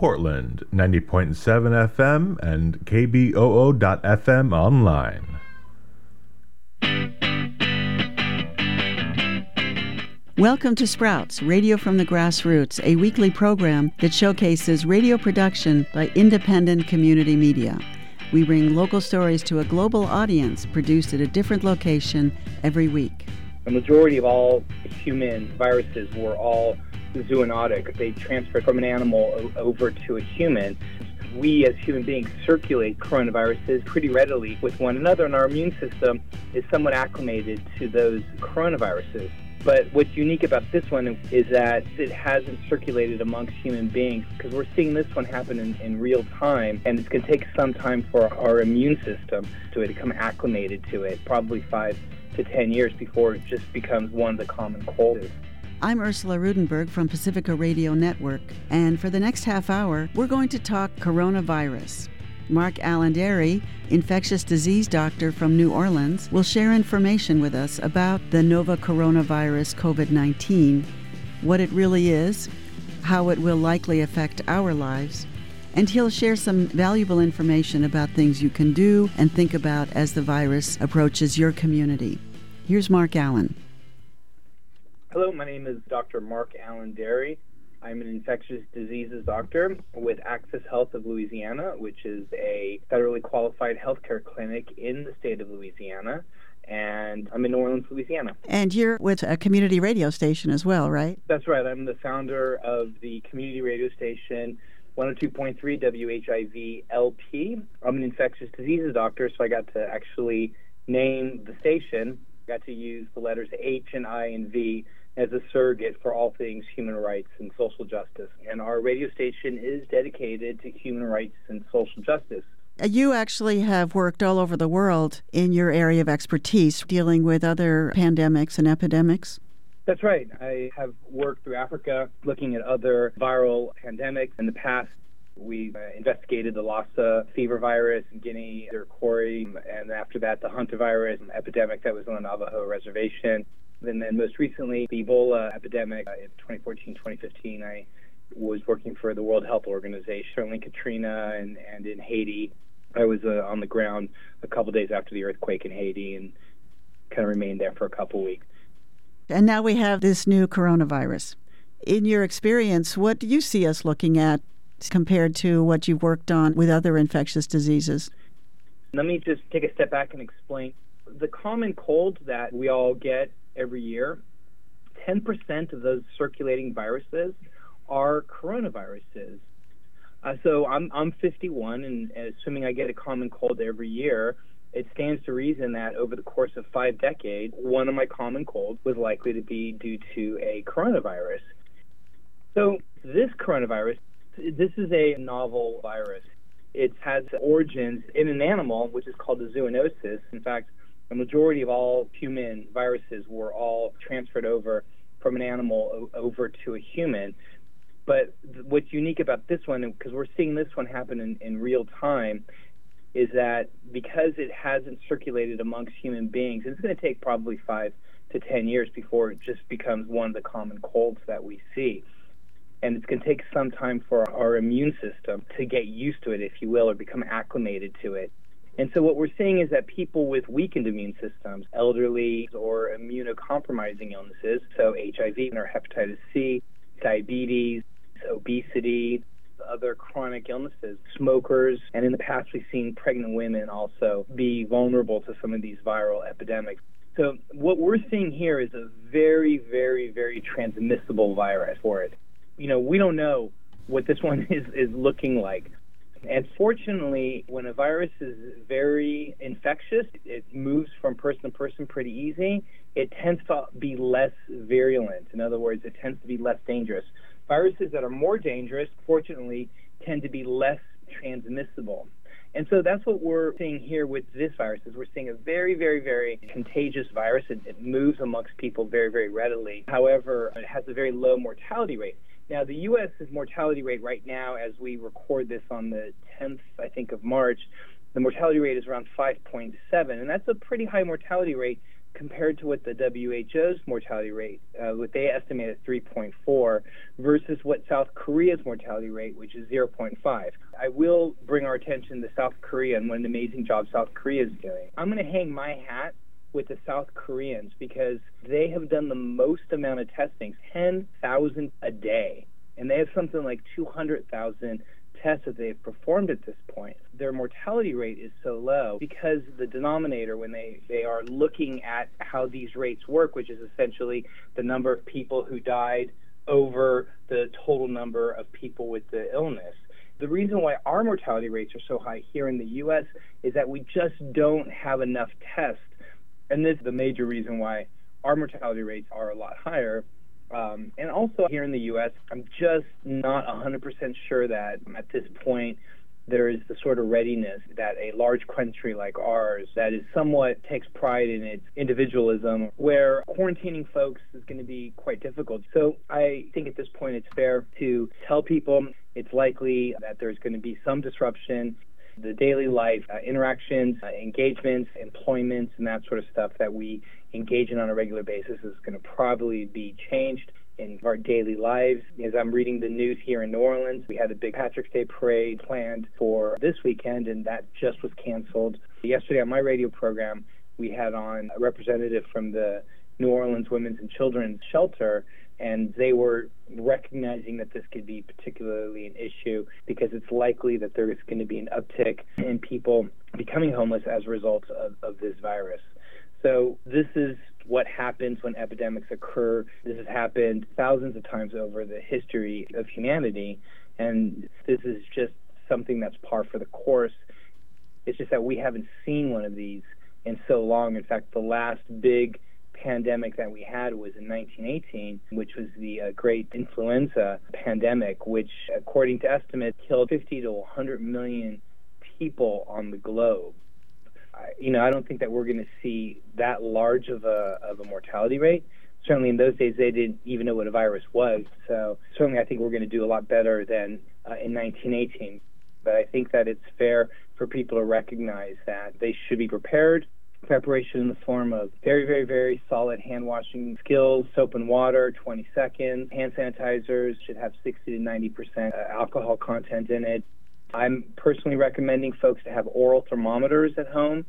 KBOO Portland, 90.7 FM, and KBOO.FM online. Welcome to Sprouts, Radio from the Grassroots, a weekly program that showcases radio production by independent community media. We bring local stories to a global audience produced at a different location every week. The majority of all human viruses were all zoonotic. They transfer from an animal over to a human. We as human beings circulate coronaviruses pretty readily with one another, and our immune system is somewhat acclimated to those coronaviruses. But what's unique about this one is that it hasn't circulated amongst human beings because we're seeing this one happen in, in real time, and it's going to take some time for our immune system to become acclimated to it, probably five to 10 years before it just becomes one of the common colds. I'm Ursula Ruedenberg from Pacifica Radio Network, and for the next half hour, we're going to talk coronavirus. Mark Alain Dery, infectious disease doctor from New Orleans, will share information with us about the novel coronavirus COVID 19, what it really is, how it will likely affect our lives, and he'll share some valuable information about things you can do and think about as the virus approaches your community. Here's Mark Alain. Hello, my name is Dr. Mark Alain Dery. I'm an infectious diseases doctor with Access Health of Louisiana, which is a federally qualified healthcare clinic in the state of Louisiana. And I'm in New Orleans, Louisiana. And you're with a community radio station as well, right? That's right. I'm the founder of the community radio station 102.3 WHIV LP. I'm an infectious diseases doctor, so I got to actually name the station. I got to use the letters H and I and V as a surrogate for all things human rights and social justice. And our radio station is dedicated to human rights and social justice. Uh, you actually have worked all over the world in your area of expertise dealing with other pandemics and epidemics. That's right. I have worked through Africa looking at other viral pandemics. In the past, we uh, investigated the Lassa fever virus in Guinea, Iroquois, and after that, the Hunter hantavirus epidemic that was on the Navajo reservation. And then most recently, the Ebola epidemic uh, in 2014, 2015, I was working for the World Health Organization, certainly Katrina and, and in Haiti. I was uh, on the ground a couple days after the earthquake in Haiti and kind of remained there for a couple weeks. And now we have this new coronavirus. In your experience, what do you see us looking at compared to what you've worked on with other infectious diseases? Let me just take a step back and explain. The common cold that we all get every year, 10% of those circulating viruses are coronaviruses. Uh, so I'm I'm 51, and, assuming I get a common cold every year, it stands to reason that over the course of five decades, one of my common colds was likely to be due to a coronavirus. So this coronavirus, this is a novel virus. It has origins in an animal, which is called a zoonosis. In fact, the majority of all human viruses were all transferred over from an animal over to a human. But what's unique about this one, because we're seeing this one happen in, in real time, is that because it hasn't circulated amongst human beings, it's going to take probably five to ten years before it just becomes one of the common colds that we see. And it's going to take some time for our immune system to get used to it, if you will, or become acclimated to it. And so what we're seeing is that people with weakened immune systems, elderly or immunocompromising illnesses, so HIV or hepatitis C, diabetes, obesity, other chronic illnesses, smokers, and in the past we've seen pregnant women also be vulnerable to some of these viral epidemics. So what we're seeing here is a very, very, very transmissible virus for it. You know, we don't know what this one is, is looking like. And fortunately, when a virus is very infectious, it moves from person to person pretty easy. It tends to be less virulent. In other words, it tends to be less dangerous. Viruses that are more dangerous, fortunately, tend to be less transmissible. And so that's what we're seeing here with this virus is we're seeing a very, very, very contagious virus. It, it moves amongst people very, very readily. However, it has a very low mortality rate. Now, the U.S.'s mortality rate right now, as we record this on the 10th, I think, of March, the mortality rate is around 5.7, and that's a pretty high mortality rate compared to what the WHO's mortality rate, uh, what they estimate at 3.4, versus what South Korea's mortality rate, which is 0.5. I will bring our attention to South Korea and what an amazing job South Korea is doing. I'm going to hang my hat with the South Koreans because they have done the most amount of testing, 10,000 a day. And they have something like 200,000 tests that they've performed at this point. Their mortality rate is so low because the denominator, when they, they are looking at how these rates work, which is essentially the number of people who died over the total number of people with the illness. The reason why our mortality rates are so high here in the U.S. is that we just don't have enough tests. And this is the major reason why our mortality rates are a lot higher um, and also here in the U.S., I'm just not 100% sure that at this point there is the sort of readiness that a large country like ours that is somewhat takes pride in its individualism where quarantining folks is going to be quite difficult. So I think at this point it's fair to tell people it's likely that there's going to be some disruption the daily life uh, interactions, uh, engagements, employments, and that sort of stuff that we engage in on a regular basis is going to probably be changed in our daily lives. As I'm reading the news here in New Orleans, we had a big Patrick's Day parade planned for this weekend, and that just was canceled. Yesterday on my radio program, we had on a representative from the New Orleans Women's and Children's Shelter, and they were recognizing that this could be particularly an issue because it's likely that there is going to be an uptick in people becoming homeless as a result of, of this virus. So this is what happens when epidemics occur. This has happened thousands of times over the history of humanity, and this is just something that's par for the course. It's just that we haven't seen one of these in so long. In fact, the last big pandemic that we had was in 1918, which was the uh, great influenza pandemic, which, according to estimates, killed 50 to 100 million people on the globe. I, you know, I don't think that we're going to see that large of a of a mortality rate. Certainly, in those days, they didn't even know what a virus was. So, certainly, I think we're going to do a lot better than uh, in 1918. But I think that it's fair for people to recognize that they should be prepared preparation in the form of very, very, very solid hand washing skills, soap and water, 20 seconds. Hand sanitizers should have 60 to 90% uh, alcohol content in it. I'm personally recommending folks to have oral thermometers at home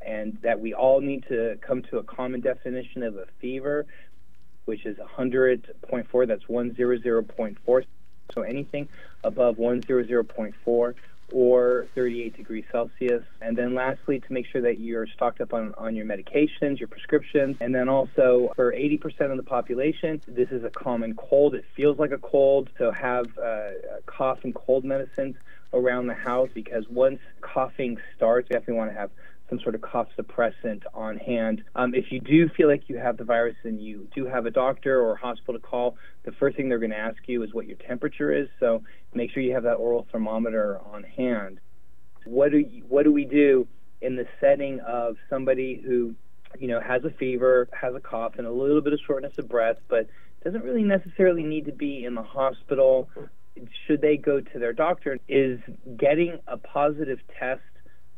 and that we all need to come to a common definition of a fever, which is 100.4, that's 100.4. So anything above 100.4 or 38 degrees Celsius. And then lastly, to make sure that you're stocked up on, on your medications, your prescriptions. And then also for 80% of the population, this is a common cold. It feels like a cold. So have uh, cough and cold medicines around the house because once coughing starts, you definitely want to have some sort of cough suppressant on hand. Um, if you do feel like you have the virus and you do have a doctor or hospital to call, the first thing they're going to ask you is what your temperature is. So make sure you have that oral thermometer on hand. What do you, what do we do in the setting of somebody who you know has a fever, has a cough, and a little bit of shortness of breath, but doesn't really necessarily need to be in the hospital? Should they go to their doctor? Is getting a positive test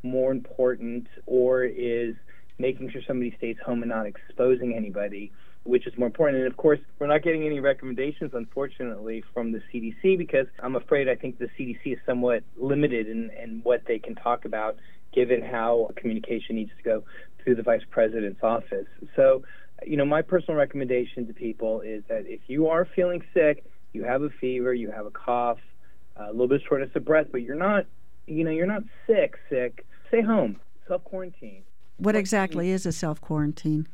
more important or is making sure somebody stays home and not exposing anybody, which is more important. And of course, we're not getting any recommendations, unfortunately, from the CDC because I'm afraid I think the CDC is somewhat limited in, in what they can talk about given how communication needs to go through the vice president's office. So, you know, my personal recommendation to people is that if you are feeling sick, you have a fever, you have a cough, a little bit shortness of breath, but you're not you know, you're not sick, sick, stay home, self quarantine. What exactly is a self quarantine?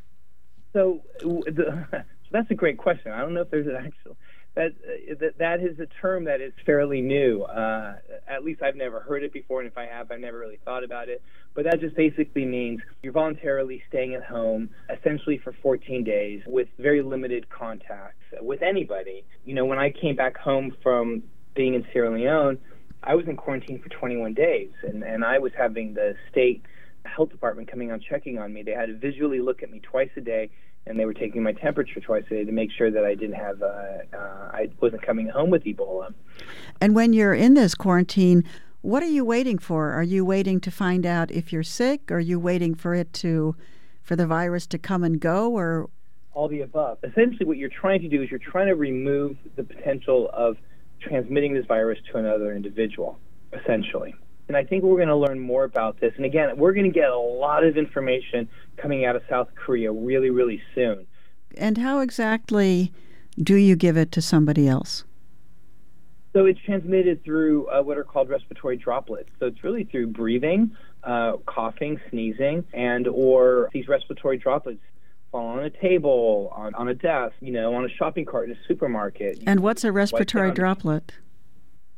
So, the, so that's a great question. I don't know if there's an actual that uh, that that is a term that is fairly new. Uh, at least I've never heard it before, and if I have, I've never really thought about it. But that just basically means you're voluntarily staying at home, essentially for 14 days, with very limited contact with anybody. You know, when I came back home from being in Sierra Leone, I was in quarantine for 21 days, and, and I was having the state health department coming on checking on me. They had to visually look at me twice a day, and they were taking my temperature twice a day to make sure that I didn't have, uh, uh, I wasn't coming home with Ebola. And when you're in this quarantine, what are you waiting for? Are you waiting to find out if you're sick? Are you waiting for it to for the virus to come and go, or all the above. Essentially, what you're trying to do is you're trying to remove the potential of transmitting this virus to another individual, essentially. And I think we're going to learn more about this. And again, we're going to get a lot of information coming out of South Korea really, really soon. And how exactly do you give it to somebody else? So it's transmitted through uh, what are called respiratory droplets. So it's really through breathing, uh, coughing, sneezing, and or these respiratory droplets fall on a table, on, on a desk, you know, on a shopping cart in a supermarket. And what's a respiratory um, droplet?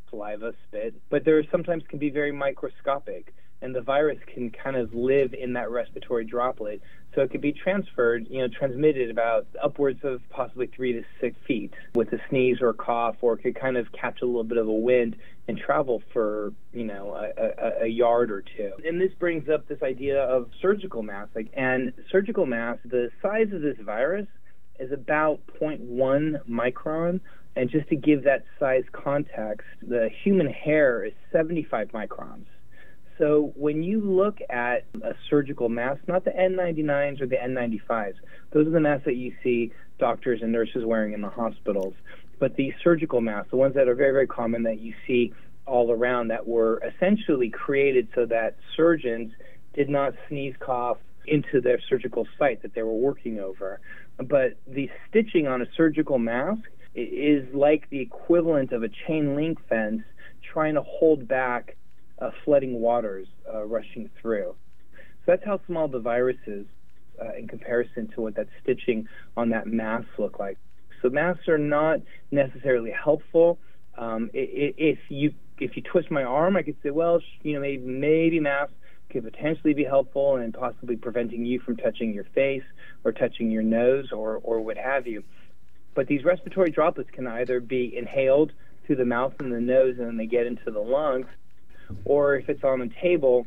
Saliva, spit, but there sometimes can be very microscopic and the virus can kind of live in that respiratory droplet. So it could be transferred, you know, transmitted about upwards of possibly three to six feet with a sneeze or a cough, or it could kind of catch a little bit of a wind and travel for, you know, a, a, a yard or two. And this brings up this idea of surgical mass. Like, and surgical mass, the size of this virus is about 0.1 micron. And just to give that size context, the human hair is 75 microns. So when you look at a surgical mask, not the N99s or the N95s, those are the masks that you see doctors and nurses wearing in the hospitals. But these surgical masks, the ones that are very, very common that you see all around, that were essentially created so that surgeons did not sneeze, cough into their surgical site that they were working over. But the stitching on a surgical mask is like the equivalent of a chain link fence trying to hold back uh, flooding waters uh, rushing through. So that's how small the virus is uh, in comparison to what that stitching on that mask look like. So masks are not necessarily helpful. Um, if you if you twist my arm, I could say, well, you know, maybe maybe masks could potentially be helpful in possibly preventing you from touching your face or touching your nose or or what have you. But these respiratory droplets can either be inhaled through the mouth and the nose, and then they get into the lungs, or if it's on the table,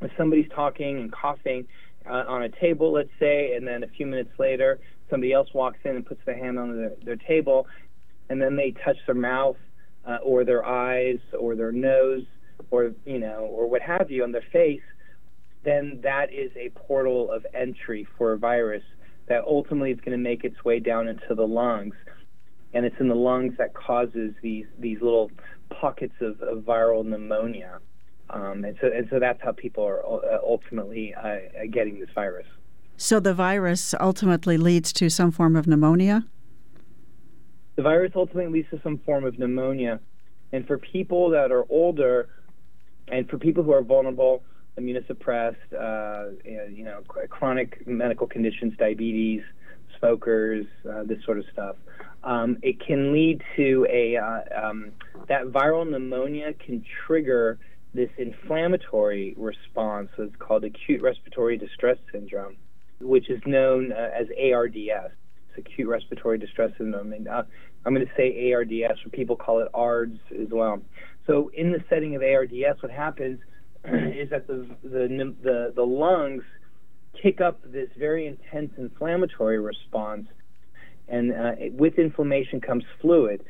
if somebody's talking and coughing uh, on a table, let's say, and then a few minutes later, somebody else walks in and puts their hand on the, their table, and then they touch their mouth uh, or their eyes or their nose or you know or what have you on their face, then that is a portal of entry for a virus that ultimately is going to make its way down into the lungs. And it's in the lungs that causes these these little pockets of, of viral pneumonia. Um, and so and so that's how people are uh, ultimately uh, getting this virus. So the virus ultimately leads to some form of pneumonia. The virus ultimately leads to some form of pneumonia, and for people that are older, and for people who are vulnerable, immunosuppressed, uh, you know, chronic medical conditions, diabetes, smokers, uh, this sort of stuff. Um, it can lead to a uh, um, that viral pneumonia can trigger this inflammatory response. It's called acute respiratory distress syndrome, which is known uh, as ARDS. It's acute respiratory distress syndrome, and uh, I'm going to say ARDS, or people call it ARDS as well. So in the setting of ARDS, what happens is that the the the, the lungs kick up this very intense inflammatory response, and uh, with inflammation comes fluid.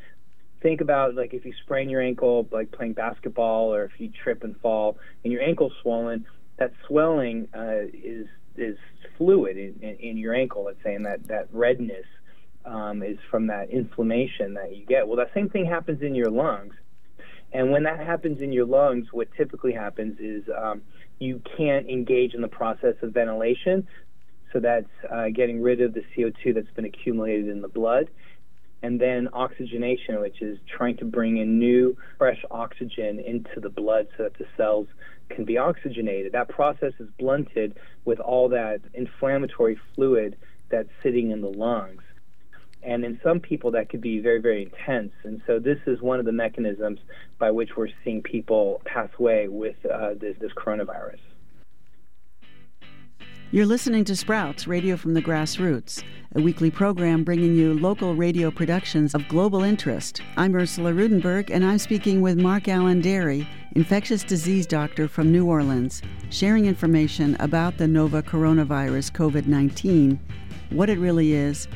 Think about like if you sprain your ankle, like playing basketball, or if you trip and fall and your ankle's swollen, that swelling uh, is is fluid in, in, in, your ankle. Let's say, and that that redness um, is from that inflammation that you get. Well, that same thing happens in your lungs. And when that happens in your lungs, what typically happens is um, you can't engage in the process of ventilation. So that's uh, getting rid of the CO2 that's been accumulated in the blood. And then oxygenation, which is trying to bring in new, fresh oxygen into the blood so that the cells can be oxygenated. That process is blunted with all that inflammatory fluid that's sitting in the lungs. And in some people, that could be very, very intense. And so, this is one of the mechanisms by which we're seeing people pass away with uh, this, this coronavirus. You're listening to Sprouts, Radio from the Grassroots, a weekly program bringing you local radio productions of global interest. I'm Ursula Ruedenberg, and I'm speaking with Mark Alain Dery, infectious disease doctor from New Orleans, sharing information about the novel coronavirus COVID 19, what it really is,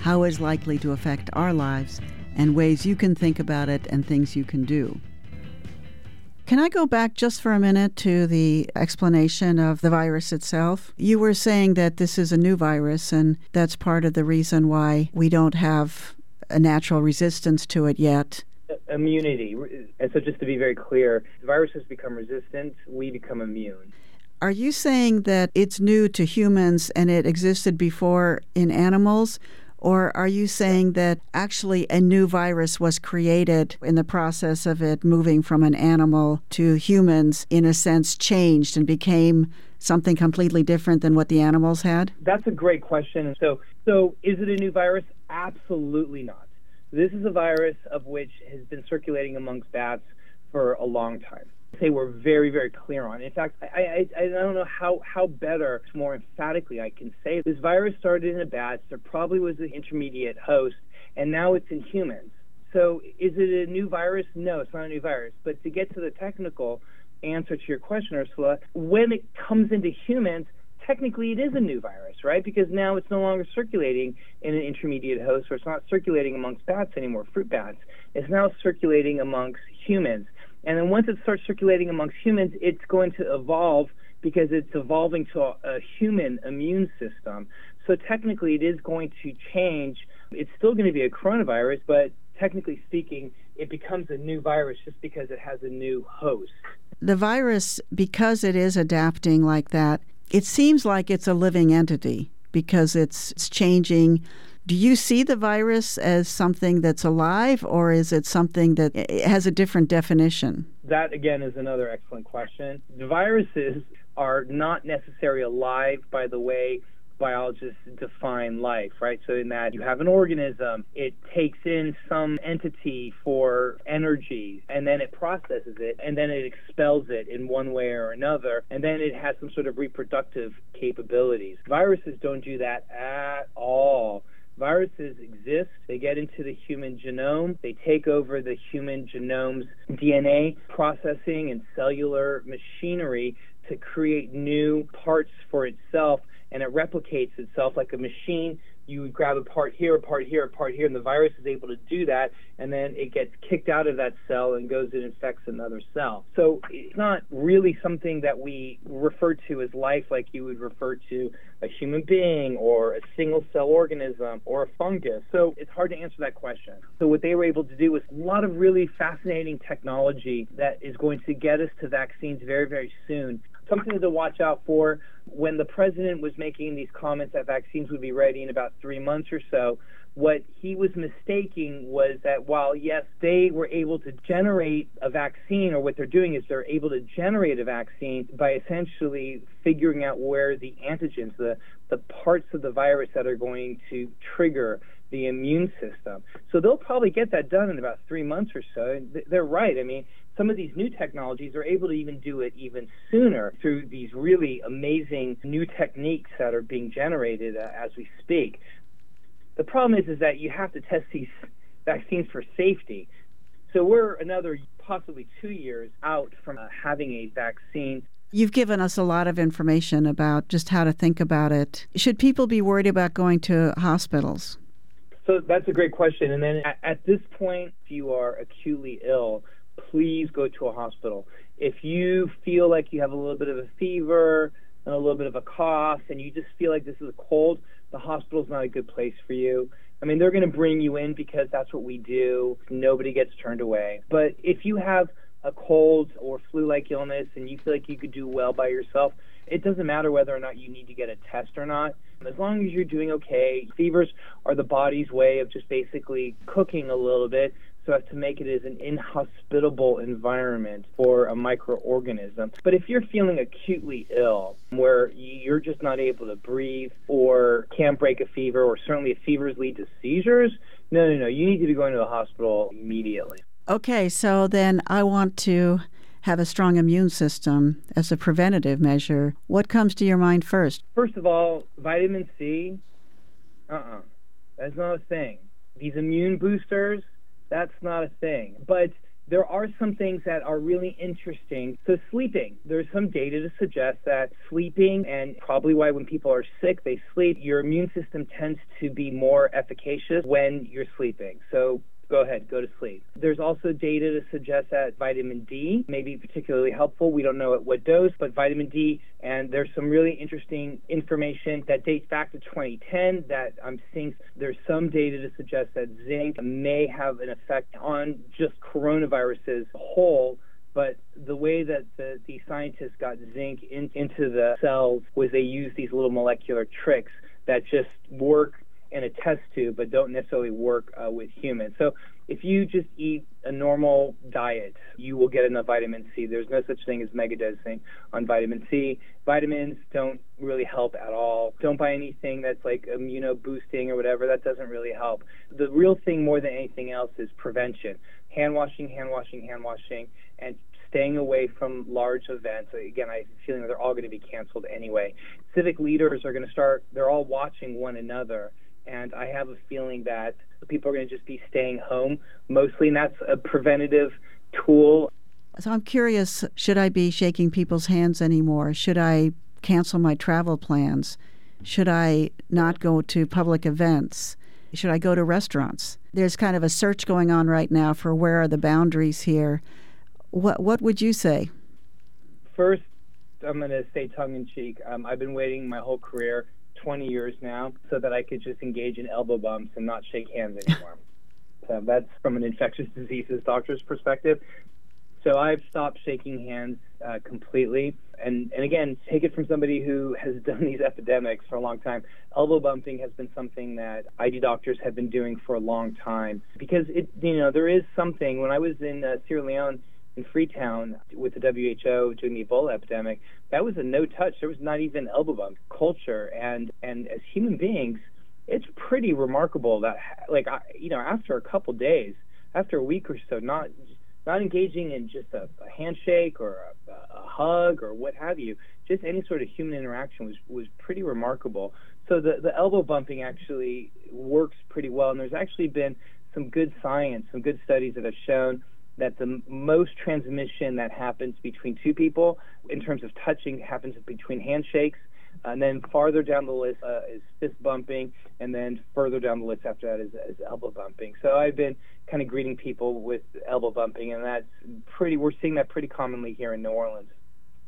how it's likely to affect our lives, and ways you can think about it and things you can do. Can I go back just for a minute to the explanation of the virus itself? You were saying that this is a new virus, and that's part of the reason why we don't have a natural resistance to it yet immunity. And so, just to be very clear, viruses become resistant, we become immune. Are you saying that it's new to humans and it existed before in animals? Or are you saying that actually a new virus was created in the process of it moving from an animal to humans, in a sense, changed and became something completely different than what the animals had? That's a great question. So, so is it a new virus? Absolutely not. This is a virus of which has been circulating amongst bats for a long time. Say we're very, very clear on. In fact, I, I, I don't know how, how better, more emphatically, I can say this virus started in a bat. There probably was an intermediate host, and now it's in humans. So, is it a new virus? No, it's not a new virus. But to get to the technical answer to your question, Ursula, when it comes into humans, technically it is a new virus, right? Because now it's no longer circulating in an intermediate host, or it's not circulating amongst bats anymore, fruit bats. It's now circulating amongst humans. And then once it starts circulating amongst humans, it's going to evolve because it's evolving to a, a human immune system. So technically, it is going to change. It's still going to be a coronavirus, but technically speaking, it becomes a new virus just because it has a new host. The virus, because it is adapting like that, it seems like it's a living entity because it's, it's changing. Do you see the virus as something that's alive, or is it something that eh, eh, has a different definition? That, again, is another excellent question. The viruses are not necessarily alive by the way biologists define life, right? So, in that you have an organism, it takes in some entity for energy, and then it processes it, and then it expels it in one way or another, and then it has some sort of reproductive capabilities. Viruses don't do that at all. Viruses exist. They get into the human genome. They take over the human genome's DNA processing and cellular machinery to create new parts for itself and it replicates itself like a machine. You would grab a part here, a part here, a part here, and the virus is able to do that, and then it gets kicked out of that cell and goes and infects another cell. So it's not really something that we refer to as life like you would refer to a human being or a single cell organism or a fungus. So it's hard to answer that question. So what they were able to do was a lot of really fascinating technology that is going to get us to vaccines very, very soon something to watch out for when the president was making these comments that vaccines would be ready in about three months or so. What he was mistaking was that while, yes, they were able to generate a vaccine, or what they're doing is they're able to generate a vaccine by essentially figuring out where the antigens, the, the parts of the virus that are going to trigger the immune system. So they'll probably get that done in about three months or so. And they're right. I mean, some of these new technologies are able to even do it even sooner through these really amazing new techniques that are being generated uh, as we speak. The problem is, is that you have to test these vaccines for safety. So we're another possibly two years out from uh, having a vaccine. You've given us a lot of information about just how to think about it. Should people be worried about going to hospitals? So that's a great question. And then at, at this point, if you are acutely ill, please go to a hospital. If you feel like you have a little bit of a fever and a little bit of a cough and you just feel like this is a cold, the hospital's not a good place for you. I mean, they're going to bring you in because that's what we do. Nobody gets turned away. But if you have a cold or flu like illness and you feel like you could do well by yourself, it doesn't matter whether or not you need to get a test or not. As long as you're doing okay, fevers are the body's way of just basically cooking a little bit so as to make it as an inhospitable environment for a microorganism. But if you're feeling acutely ill, where you're just not able to breathe or can't break a fever, or certainly if fevers lead to seizures, no, no, no, you need to be going to the hospital immediately. Okay, so then I want to have a strong immune system as a preventative measure. What comes to your mind first? First of all, vitamin C. Uh uh-uh. uh. That's not a thing. These immune boosters, that's not a thing. But there are some things that are really interesting. So, sleeping, there's some data to suggest that sleeping, and probably why when people are sick, they sleep, your immune system tends to be more efficacious when you're sleeping. So, go ahead, go to sleep. There's also data to suggest that vitamin D may be particularly helpful. We don't know at what dose, but vitamin D, and there's some really interesting information that dates back to 2010 that I'm seeing there's some data to suggest that zinc may have an effect on just coronaviruses whole but the way that the, the scientists got zinc in, into the cells was they used these little molecular tricks that just work in a test tube, but don't necessarily work uh, with humans. So if you just eat a normal diet, you will get enough vitamin C. There's no such thing as megadosing on vitamin C. Vitamins don't really help at all. Don't buy anything that's like immuno boosting or whatever. That doesn't really help. The real thing more than anything else is prevention. Hand washing, hand washing, hand washing, and staying away from large events. Again, I have a feeling they're all going to be canceled anyway. Civic leaders are going to start, they're all watching one another and I have a feeling that people are going to just be staying home mostly, and that's a preventative tool. So I'm curious should I be shaking people's hands anymore? Should I cancel my travel plans? Should I not go to public events? Should I go to restaurants? There's kind of a search going on right now for where are the boundaries here. What what would you say? First, I'm going to say tongue in cheek. Um, I've been waiting my whole career 20 years now so that I could just engage in elbow bumps and not shake hands anymore. so that's from an infectious diseases doctor's perspective. So I've stopped shaking hands uh, completely. And, and again, take it from somebody who has done these epidemics for a long time. Elbow bumping has been something that ID doctors have been doing for a long time because it, you know, there is something. When I was in uh, Sierra Leone, in Freetown with the WHO during the Ebola epidemic, that was a no touch. There was not even elbow bump culture, and and as human beings, it's pretty remarkable that like I, you know after a couple days, after a week or so, not not engaging in just a, a handshake or a, a hug or what have you, just any sort of human interaction was was pretty remarkable. So the the elbow bumping actually works pretty well, and there's actually been some good science, some good studies that have shown that the most transmission that happens between two people in terms of touching happens between handshakes. And then farther down the list uh, is fist bumping, and then further down the list after that is, is elbow bumping. So I've been kind of greeting people with elbow bumping, and that's pretty. We're seeing that pretty commonly here in New Orleans.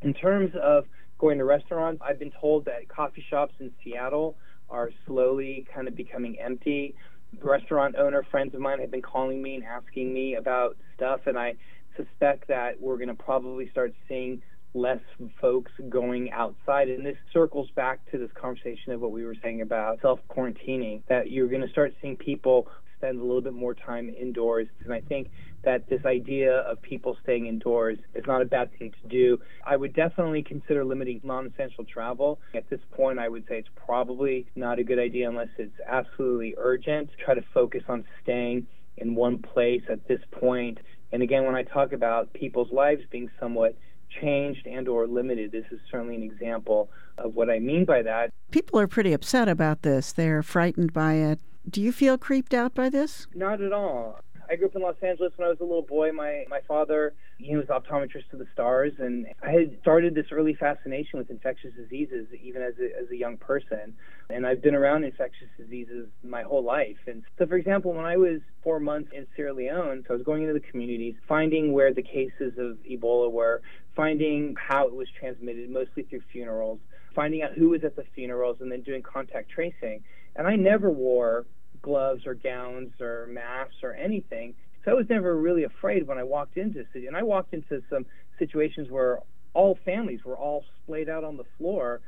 In terms of going to restaurants, I've been told that coffee shops in Seattle are slowly kind of becoming empty restaurant owner friends of mine have been calling me and asking me about stuff, and I suspect that we're going to probably start seeing less folks going outside. And this circles back to this conversation of what we were saying about self quarantining, that you're going to start seeing people spend a little bit more time indoors. And I think that this idea of people staying indoors is not a bad thing to do. I would definitely consider limiting non essential travel. At this point, I would say it's probably not a good idea unless it's absolutely urgent. Try to focus on staying in one place at this point. And again, when I talk about people's lives being somewhat changed and or limited this is certainly an example of what i mean by that people are pretty upset about this they're frightened by it do you feel creeped out by this? Not at all. I grew up in Los Angeles when I was a little boy. My my father, he was optometrist to the stars, and I had started this early fascination with infectious diseases even as a, as a young person. And I've been around infectious diseases my whole life. And so, for example, when I was four months in Sierra Leone, so I was going into the communities, finding where the cases of Ebola were, finding how it was transmitted, mostly through funerals, finding out who was at the funerals, and then doing contact tracing. And I never wore gloves or gowns or masks or anything. So I was never really afraid when I walked into city. And I walked into some situations where all families were all splayed out on the floor,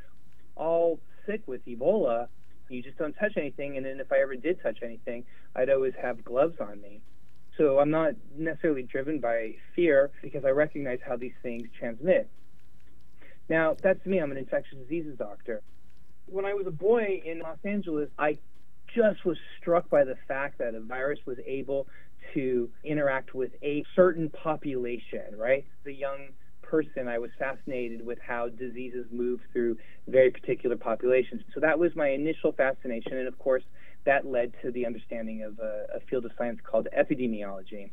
all sick with Ebola. You just don't touch anything. And then if I ever did touch anything, I'd always have gloves on me. So I'm not necessarily driven by fear because I recognize how these things transmit. Now, that's me. I'm an infectious diseases doctor. When I was a boy in Los Angeles, I just was struck by the fact that a virus was able to interact with a certain population, right? The young person, I was fascinated with how diseases move through very particular populations. So that was my initial fascination. And of course, that led to the understanding of a, a field of science called epidemiology.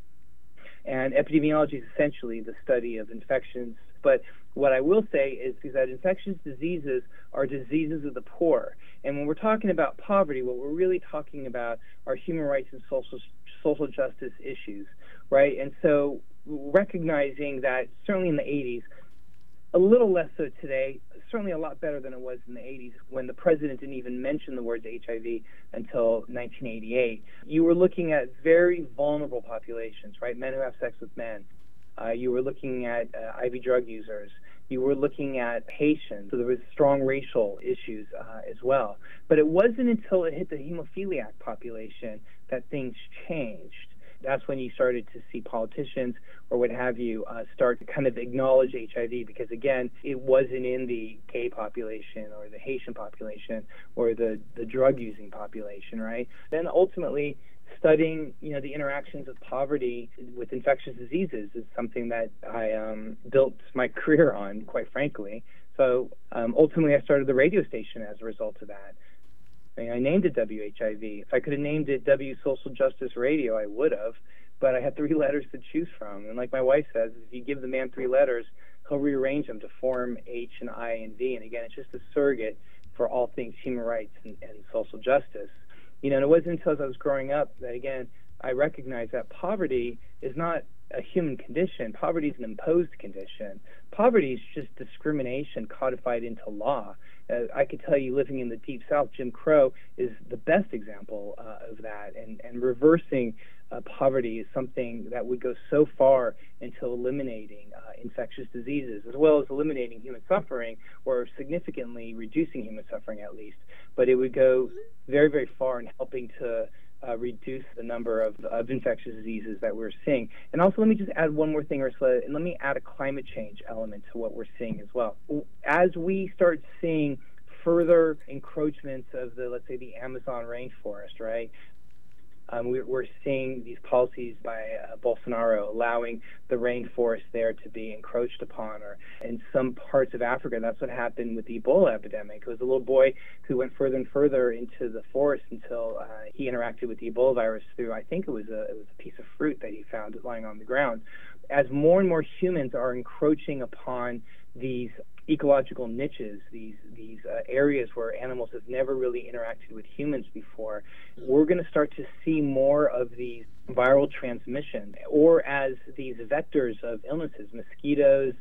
And epidemiology is essentially the study of infections. But what I will say is, is that infectious diseases are diseases of the poor. And when we're talking about poverty, what we're really talking about are human rights and social social justice issues, right? And so recognizing that certainly in the 80s, a little less so today, certainly a lot better than it was in the 80s when the president didn't even mention the words HIV until 1988. You were looking at very vulnerable populations, right? Men who have sex with men. Uh, you were looking at uh, IV drug users. You were looking at Haitians. So there was strong racial issues uh, as well. But it wasn't until it hit the hemophiliac population that things changed that's when you started to see politicians or what have you uh, start to kind of acknowledge HIV because again, it wasn't in the gay population or the Haitian population or the the drug using population, right? Then ultimately studying you know the interactions of poverty with infectious diseases is something that I um, built my career on, quite frankly. So um, ultimately, I started the radio station as a result of that. I named it WHIV. If I could have named it W Social Justice Radio, I would have. But I had three letters to choose from, and like my wife says, if you give the man three letters, he'll rearrange them to form H and I and V. And again, it's just a surrogate for all things human rights and, and social justice. You know, and it wasn't until I was growing up that again I recognized that poverty is not a human condition. Poverty is an imposed condition. Poverty is just discrimination codified into law. Uh, I could tell you, living in the deep south, Jim Crow is the best example uh, of that. And, and reversing uh, poverty is something that would go so far into eliminating uh, infectious diseases, as well as eliminating human suffering, or significantly reducing human suffering at least. But it would go very, very far in helping to uh, reduce the number of, of infectious diseases that we're seeing. And also, let me just add one more thing, Ursula, and let me add a climate change element to what we're seeing as well. As we start seeing further encroachments of the, let's say, the Amazon rainforest, right? Um, we, are seeing these policies by uh, Bolsonaro allowing the rainforest there to be encroached upon, or in some parts of Africa, that's what happened with the Ebola epidemic. It was a little boy who went further and further into the forest until uh, he interacted with the Ebola virus through, I think it was a it was a piece of fruit that he found lying on the ground. As more and more humans are encroaching upon these ecological niches, these these uh, areas where animals have never really interacted with humans before, we're going to start to see more of these viral transmission, or as these vectors of illnesses, mosquitoes,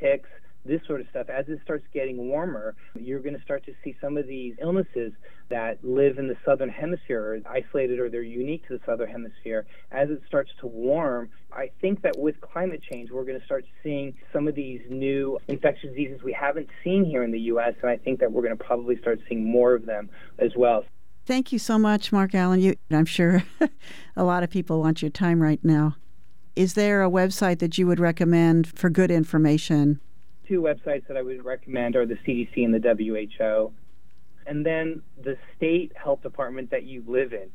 ticks, this sort of stuff, as it starts getting warmer, you're going to start to see some of these illnesses that live in the southern hemisphere, isolated, or they're unique to the southern hemisphere. As it starts to warm, I think that with climate change, we're going to start seeing some of these new infectious diseases we haven't seen here in the U.S., and I think that we're going to probably start seeing more of them as well. Thank you so much, Mark Alain. You, I'm sure a lot of people want your time right now. Is there a website that you would recommend for good information two websites that I would recommend are the CDC and the WHO. And then the state health department that you live in.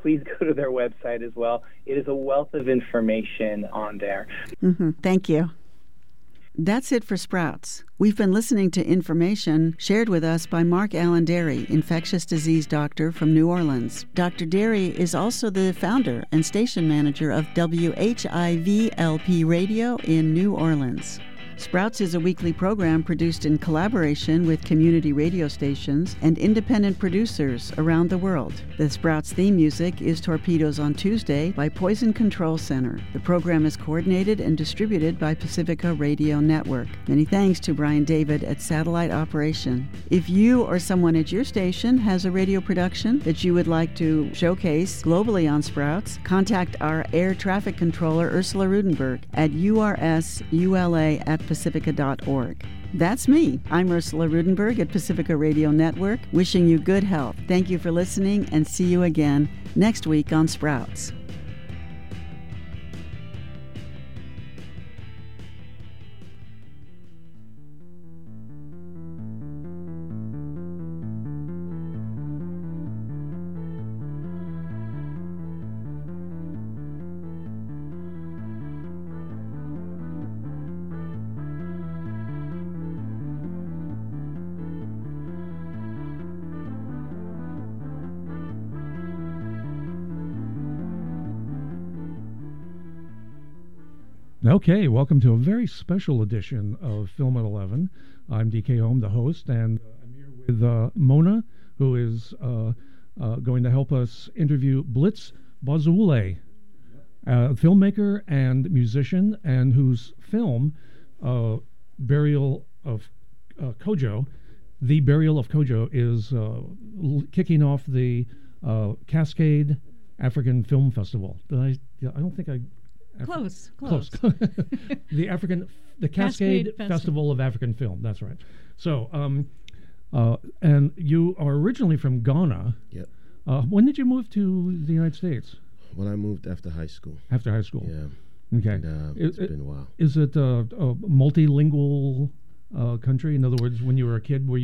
Please go to their website as well. It is a wealth of information on there. Mm-hmm. Thank you. That's it for Sprouts. We've been listening to information shared with us by Mark Alain Dery, infectious disease doctor from New Orleans. Dr. Dery is also the founder and station manager of WHIVLP Radio in New Orleans. Sprouts is a weekly program produced in collaboration with community radio stations and independent producers around the world. The Sprouts theme music is Torpedoes on Tuesday by Poison Control Center. The program is coordinated and distributed by Pacifica Radio Network. Many thanks to Brian David at Satellite Operation. If you or someone at your station has a radio production that you would like to showcase globally on Sprouts, contact our air traffic controller Ursula Ruedenberg at ursula at pacifica.org. That's me. I'm Ursula Ruedenberg at Pacifica Radio Network, wishing you good health. Thank you for listening and see you again next week on Sprouts. Okay, welcome to a very special edition of Film at 11. I'm DK Holm, the host, and uh, I'm here with uh, Mona, who is uh, uh, going to help us interview Blitz Bazawule. uh, filmmaker and musician, and whose film, uh, Burial of uh, Kojo, The Burial of Kojo, is l- kicking off the Cascade African Film Festival. Did I? I don't think I. Af- Close, Close. close. the African, the Cascade Cascade, Festival. Festival of African Film. That's right. So, um, uh, and you are originally from Ghana. Yep. Uh, when did you move to the United States? When I moved after high school. After high school. Yeah. Okay. And, uh, It- it's it- been a while. Is it uh, a multilingual uh, country? In other words, when you were a kid, were you